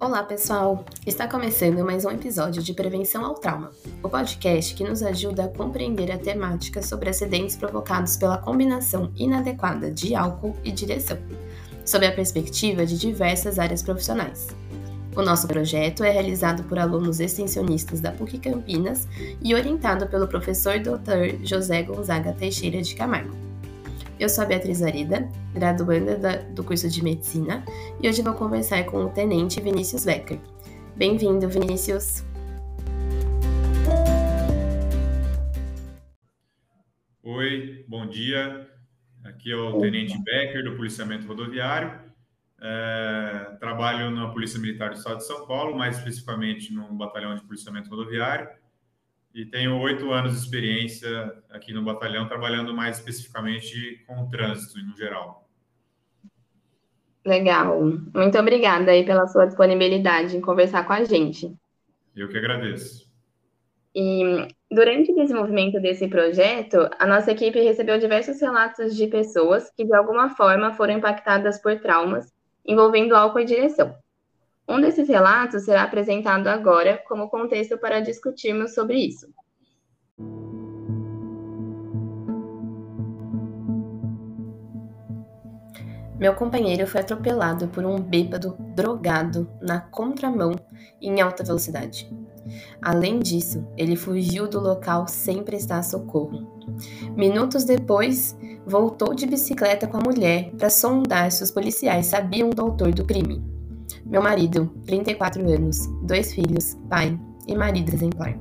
Olá, pessoal! Está começando mais um episódio de Prevenção ao Trauma, o podcast que nos ajuda a compreender a temática sobre acidentes provocados pela combinação inadequada de álcool e direção, sob a perspectiva de diversas áreas profissionais. O nosso projeto é realizado por alunos extensionistas da PUC Campinas e orientado pelo professor Dr. José Gonzaga Teixeira de Camargo. Eu sou a Beatriz Arida, graduanda da, do curso de Medicina, e hoje vou conversar com o Tenente Vinícius Becker. Bem-vindo, Vinícius! Oi, bom dia. Aqui é o Tenente Becker, do Policiamento Rodoviário. É, trabalho na Polícia Militar do Estado de São Paulo, mais especificamente no Batalhão de Policiamento Rodoviário e tenho oito anos de experiência aqui no batalhão, trabalhando mais especificamente com o trânsito no geral. Legal. Muito obrigada aí pela sua disponibilidade em conversar com a gente. Eu que agradeço. E durante o desenvolvimento desse projeto, a nossa equipe recebeu diversos relatos de pessoas que de alguma forma foram impactadas por traumas envolvendo álcool e direção. Um desses relatos será apresentado agora como contexto para discutirmos sobre isso. Meu companheiro foi atropelado por um bêbado drogado na contramão em alta velocidade. Além disso, ele fugiu do local sem prestar socorro. Minutos depois, voltou de bicicleta com a mulher para sondar se os policiais sabiam do autor do crime. Meu marido, 34 anos, dois filhos, pai e marido exemplar.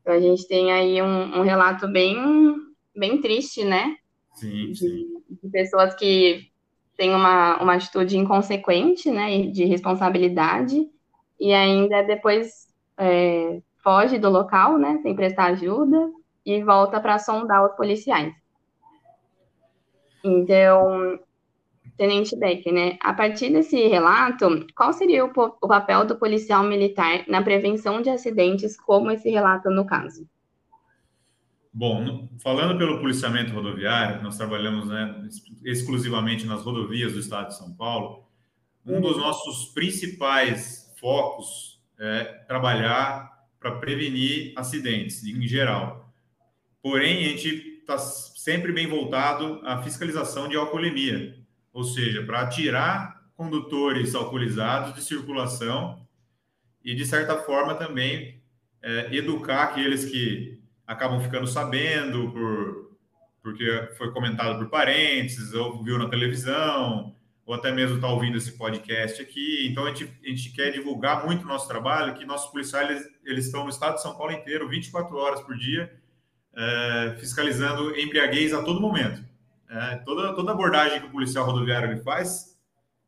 Então, a gente tem aí um, um relato bem, bem triste, né? Sim, sim. De, de pessoas que têm uma, uma atitude inconsequente, né? De responsabilidade e ainda depois é, foge do local, né? Sem prestar ajuda e volta para sondar os policiais. Então, Tenente Beck, né? A partir desse relato, qual seria o, o, papel do policial militar na prevenção de acidentes, como esse relato no caso? Bom, falando pelo policiamento rodoviário, nós trabalhamos né, exclusivamente nas rodovias do estado de São Paulo. Um dos nossos principais focos é trabalhar para prevenir acidentes, em geral. Porém, a gente está sempre bem voltado à fiscalização de alcoolemia, ou seja, para tirar condutores alcoolizados de circulação e, de certa forma, também é, educar aqueles que acabam ficando sabendo por, porque foi comentado por parentes, ou viu na televisão, ou até mesmo está ouvindo esse podcast aqui. Então, a gente, a gente quer divulgar muito o nosso trabalho, que nossos policiais eles estão no estado de São Paulo inteiro, 24 horas por dia, é, fiscalizando embriaguez a todo momento. É, toda, toda abordagem que o policial rodoviário ele faz,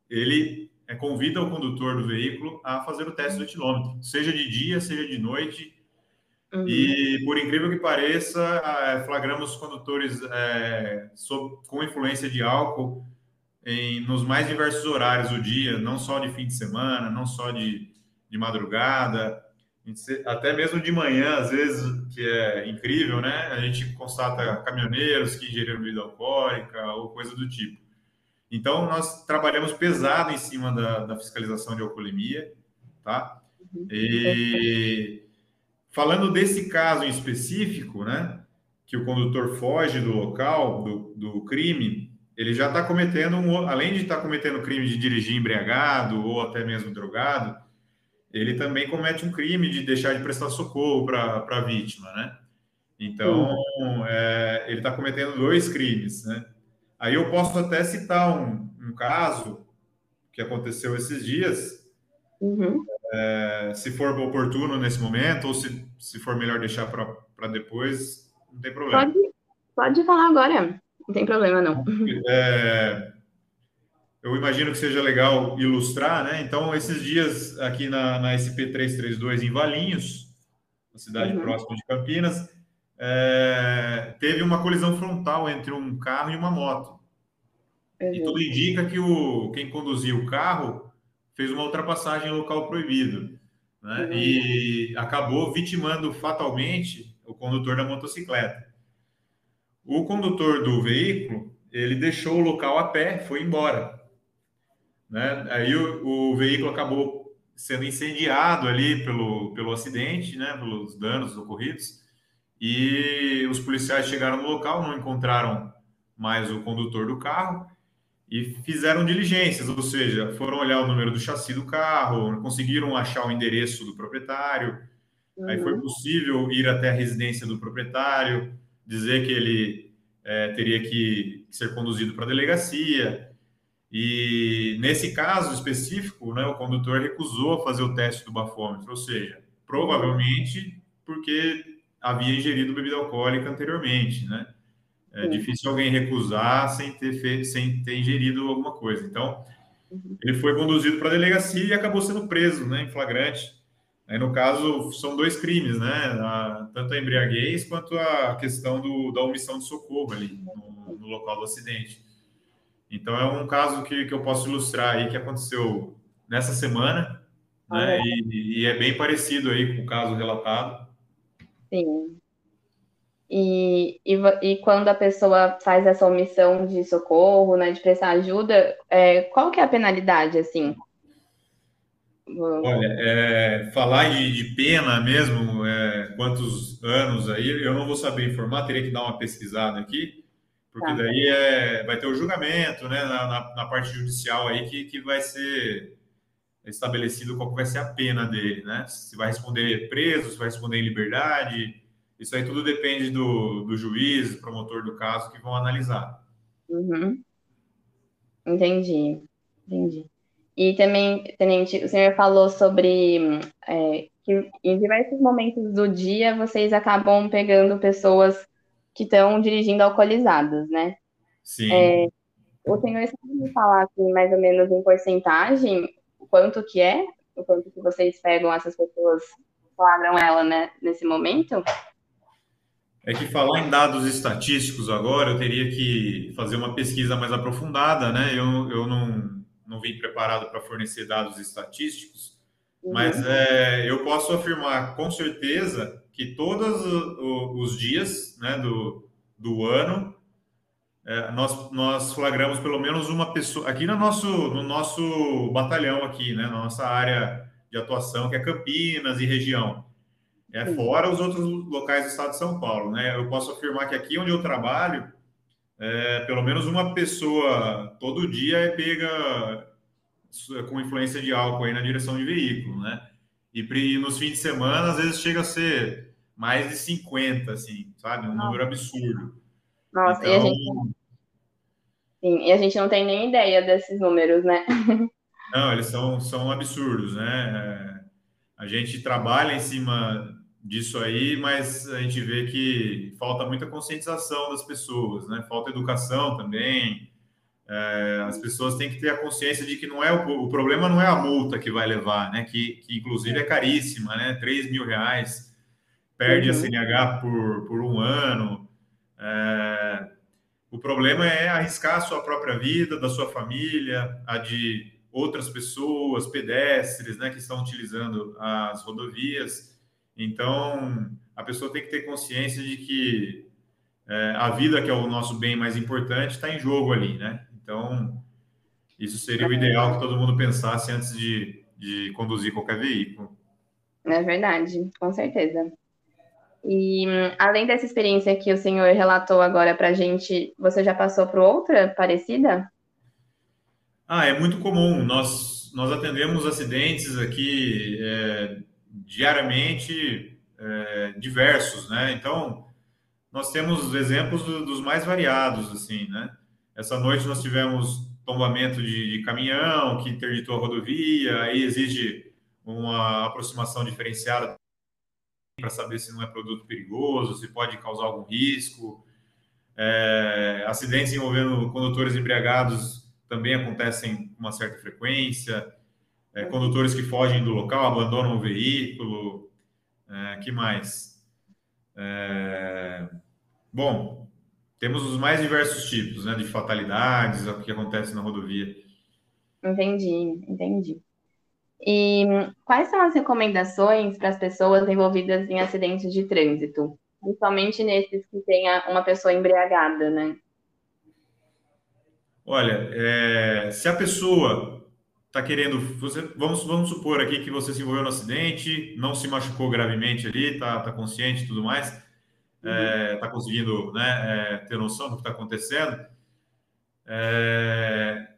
ele é, convida o condutor do veículo a fazer o teste do etilômetro, seja de dia, seja de noite. Uhum. E, por incrível que pareça, é, flagramos condutores é, sob, com influência de álcool em, nos mais diversos horários do dia, não só de fim de semana, não só de, de madrugada até mesmo de manhã, às vezes, que é incrível, né? A gente constata caminhoneiros que ingeriram bebida alcoólica ou coisa do tipo. Então, nós trabalhamos pesado em cima da, da fiscalização de alcoolemia, tá? Uhum. E falando desse caso em específico, né? Que o condutor foge do local do, do crime, ele já está cometendo, um, além de estar tá cometendo crime de dirigir embriagado ou até mesmo drogado, ele também comete um crime de deixar de prestar socorro para a vítima, né? Então, uhum. é, ele está cometendo dois crimes, né? Aí eu posso até citar um, um caso que aconteceu esses dias, uhum. é, se for oportuno nesse momento, ou se, se for melhor deixar para depois, não tem problema. Pode, pode falar agora, não tem problema não. É, eu imagino que seja legal ilustrar, né? Então, esses dias aqui na, na SP332 em Valinhos, uma cidade uhum. próxima de Campinas, é, teve uma colisão frontal entre um carro e uma moto. Uhum. E tudo indica que o, quem conduzia o carro fez uma ultrapassagem em local proibido. Né? Uhum. E acabou vitimando fatalmente o condutor da motocicleta. O condutor do veículo ele deixou o local a pé, foi embora. Né? Aí o, o veículo acabou sendo incendiado ali pelo, pelo acidente, né? pelos danos ocorridos, e os policiais chegaram no local, não encontraram mais o condutor do carro e fizeram diligências, ou seja, foram olhar o número do chassi do carro, conseguiram achar o endereço do proprietário, uhum. aí foi uhum. possível ir até a residência do proprietário, dizer que ele é, teria que ser conduzido para a delegacia. E nesse caso específico, né, o condutor recusou fazer o teste do bafômetro, ou seja, provavelmente porque havia ingerido bebida alcoólica anteriormente, né? É difícil alguém recusar sem ter feito, sem ter ingerido alguma coisa. Então, uhum. ele foi conduzido para a delegacia e acabou sendo preso, né, em flagrante. Aí, no caso, são dois crimes, né? A, tanto a embriaguez quanto a questão do, da omissão de socorro ali no, no, local do acidente. Então, é um caso que, que eu posso ilustrar aí que aconteceu nessa semana, né? E, e é bem parecido aí com o caso relatado. Sim. E, e, e, quando a pessoa faz essa omissão de socorro, né, de prestar ajuda, é, qual que é a penalidade, assim? Olha, é, falar de, de, pena mesmo, é, quantos anos aí, eu não vou saber informar, teria que dar uma pesquisada aqui, porque tá. daí é, vai ter o julgamento, né, na, na, na, parte judicial aí, que, que vai ser estabelecido qual vai ser a pena dele, né? Se vai responder preso, se vai responder em liberdade, isso aí tudo depende do, do juiz, promotor do caso, que vão analisar. Uhum. Entendi, entendi. E também, Tenente, o senhor falou sobre é, que em diversos momentos do dia vocês acabam pegando pessoas que estão dirigindo alcoolizadas, né? Sim. É, o senhor sabe me falar, assim, mais ou menos em porcentagem, o quanto que é? O quanto que vocês pegam essas pessoas, flagram ela, né, nesse momento? É que falar em dados estatísticos agora, eu teria que fazer uma pesquisa mais aprofundada, né? Eu, eu não, não vim preparado para fornecer dados estatísticos, uhum. mas é, eu posso afirmar com certeza que todos os dias né, do, do ano é, nós, nós flagramos pelo menos uma pessoa aqui no nosso, no nosso batalhão aqui, né, na nossa área de atuação, que é Campinas e região. É fora os outros locais do estado de São Paulo, né? Eu posso afirmar que aqui onde eu trabalho, é, pelo menos uma pessoa todo dia é pega com influência de álcool aí na direção de veículo, né? E nos fins de semana, às vezes chega a ser mais de 50, assim, sabe? Um número absurdo. Nossa, então... e a então gente. Sim, e a gente não tem nem ideia desses números, né? Não, eles são, são absurdos, né? É, a gente trabalha em cima disso aí, mas a gente vê que falta muita conscientização das pessoas, né? Falta educação também. É, as pessoas têm que ter a consciência de que não é o, o, problema não é a multa que vai levar, né? Que, que inclusive é caríssima, né? 3 mil reais, perde uhum. a CNH por, por um ano. É, o problema é arriscar a sua própria vida, da sua família, a de outras pessoas, pedestres, né? Que estão utilizando as rodovias. Então, a pessoa tem que ter consciência de que é, a vida, que é o nosso bem mais importante, está em jogo ali, né? Então, isso seria o ideal que todo mundo pensasse antes de, de conduzir qualquer veículo. É verdade, com certeza. E além dessa experiência que o senhor relatou agora para a gente, você já passou por outra parecida? Ah, é muito comum. Nós, nós atendemos acidentes aqui é, diariamente é, diversos, né? Então, nós temos exemplos do, dos mais variados, assim, né? Essa noite nós tivemos tombamento de, de caminhão que interditou a rodovia, aí exige uma aproximação diferenciada para saber se não é produto perigoso, se pode causar algum risco. É, acidentes envolvendo condutores embriagados também acontecem com uma certa frequência é, condutores que fogem do local, abandonam o veículo, é, que mais? É, bom, temos os mais diversos tipos, né, de fatalidades, o que acontece na rodovia. Entendi, entendi. E quais são as recomendações para as pessoas envolvidas em acidentes de trânsito, principalmente nesses que tenha uma pessoa embriagada, né? Olha, é, se a pessoa está querendo, você, vamos, vamos supor aqui que você se envolveu no acidente, não se machucou gravemente ali, está tá consciente e tudo mais, está é, tá conseguindo né, é, ter noção do que está acontecendo. É,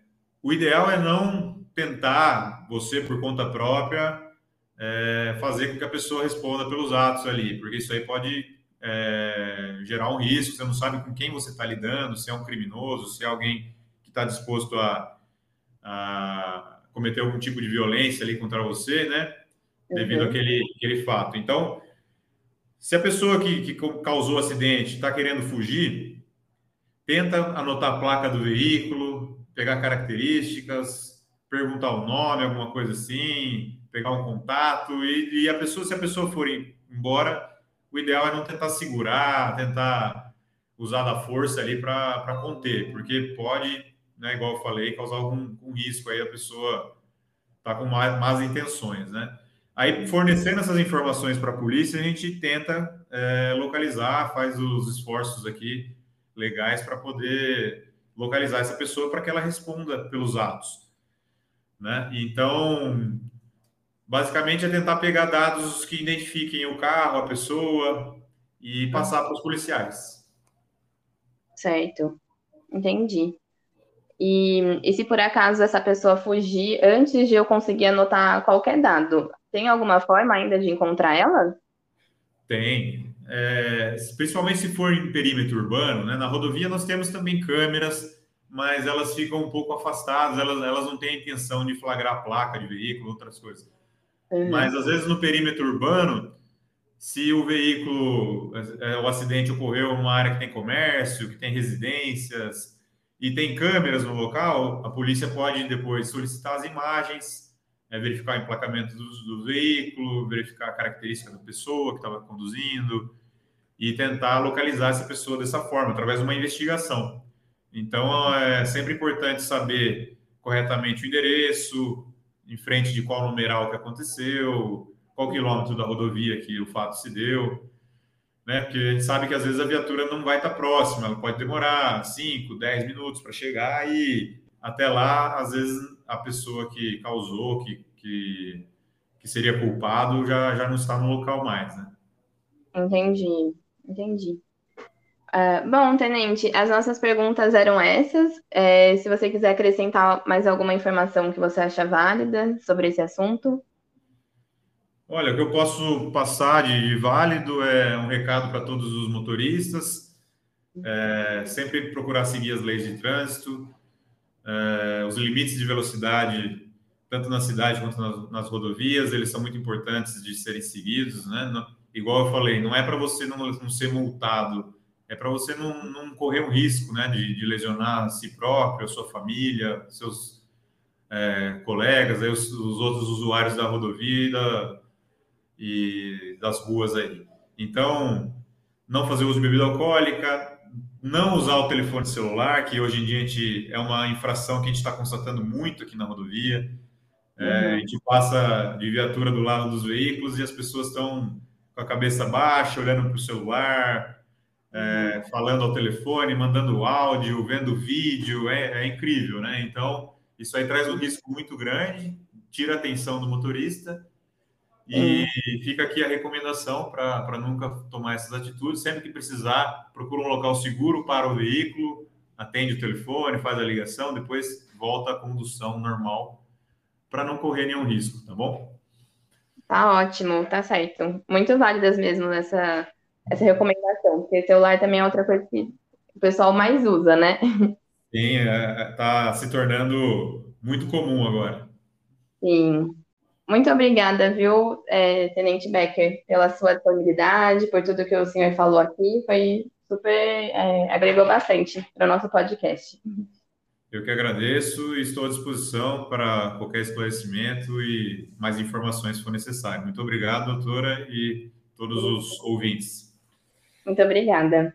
o ideal é não tentar, você por conta própria, é, fazer com que a pessoa responda pelos atos ali, porque isso aí pode é, gerar um risco, você não sabe com quem você está lidando, se é um criminoso, se é alguém que está disposto a, a, cometer algum tipo de violência ali contra você, né? Devido uhum. àquele, àquele fato. Então, se a pessoa que, que causou o acidente está querendo fugir, tenta anotar a placa do veículo, pegar características, perguntar o nome, alguma coisa assim, pegar um contato e, e a pessoa, se a pessoa for embora, o ideal é não tentar segurar, tentar usar da força ali para conter, porque pode, né, igual eu falei, causar algum, risco aí a pessoa tá com más, más intenções, né? Aí, fornecendo essas informações para a polícia, a gente tenta é, localizar, faz os esforços aqui legais para poder localizar essa pessoa para que ela responda pelos atos. Né? Então, basicamente é tentar pegar dados que identifiquem o carro, a pessoa e passar para os policiais. Certo, entendi. E, e se por acaso essa pessoa fugir antes de eu conseguir anotar qualquer dado, tem alguma forma ainda de encontrar ela? Tem. É, principalmente se for em perímetro urbano, né? Na rodovia nós temos também câmeras, mas elas ficam um pouco afastadas, elas, elas não têm a intenção de flagrar placa de veículo, outras coisas. Uhum. Mas às vezes no perímetro urbano, se o veículo, é, o acidente ocorreu em uma área que tem comércio, que tem residências e tem câmeras no local, a polícia pode depois solicitar as imagens, é, verificar o emplacamento do, do, veículo, verificar a característica da pessoa que estava conduzindo e tentar localizar essa pessoa dessa forma, através de uma investigação. Então, é sempre importante saber corretamente o endereço, em frente de qual numeral que aconteceu, qual quilômetro da rodovia que o fato se deu, né? Porque a gente sabe que às vezes a viatura não vai estar próxima, ela pode demorar 5, 10 minutos para chegar e até lá, às vezes, a pessoa que causou, que, que, que seria culpado, já, já não está no local mais, né? Entendi, entendi. Uh, bom, Tenente, as nossas perguntas eram essas. É, se você quiser acrescentar mais alguma informação que você acha válida sobre esse assunto. Olha, o que eu posso passar de válido é um recado para todos os motoristas, é, sempre procurar seguir as leis de trânsito, é, os limites de velocidade, tanto na cidade quanto nas, nas, rodovias, eles são muito importantes de serem seguidos, né? Não, igual eu falei, não é para você não, não ser multado é para você não, não, correr o risco né, de, de, lesionar a si próprio, a sua família, seus é, colegas, aí os, os, outros usuários da rodovia e, da, e das ruas aí. Então, não fazer uso de bebida alcoólica, não usar o telefone celular, que hoje em dia a gente, é uma infração que a gente está constatando muito aqui na rodovia. É, uhum. A gente passa de viatura do lado dos veículos e as pessoas estão com a cabeça baixa, olhando para o celular, é, falando ao telefone, mandando áudio, vendo vídeo, é, é, incrível, né? Então, isso aí traz um risco muito grande, tira a atenção do motorista e hum. fica aqui a recomendação para nunca tomar essas atitudes. Sempre que precisar, procura um local seguro para o veículo, atende o telefone, faz a ligação, depois volta à condução normal para não correr nenhum risco, tá bom? Tá ótimo, tá certo. Muito válidas mesmo essa essa recomendação, porque celular também é outra coisa que o pessoal mais usa, né? Sim, está é, se tornando muito comum agora. Sim. Muito obrigada, viu, é, Tenente Becker, pela sua disponibilidade, por tudo que o senhor falou aqui. Foi super, é, agregou bastante para o nosso podcast. Eu que agradeço e estou à disposição para qualquer esclarecimento e mais informações se for necessário. Muito obrigado, doutora, e todos os ouvintes. Muito obrigada.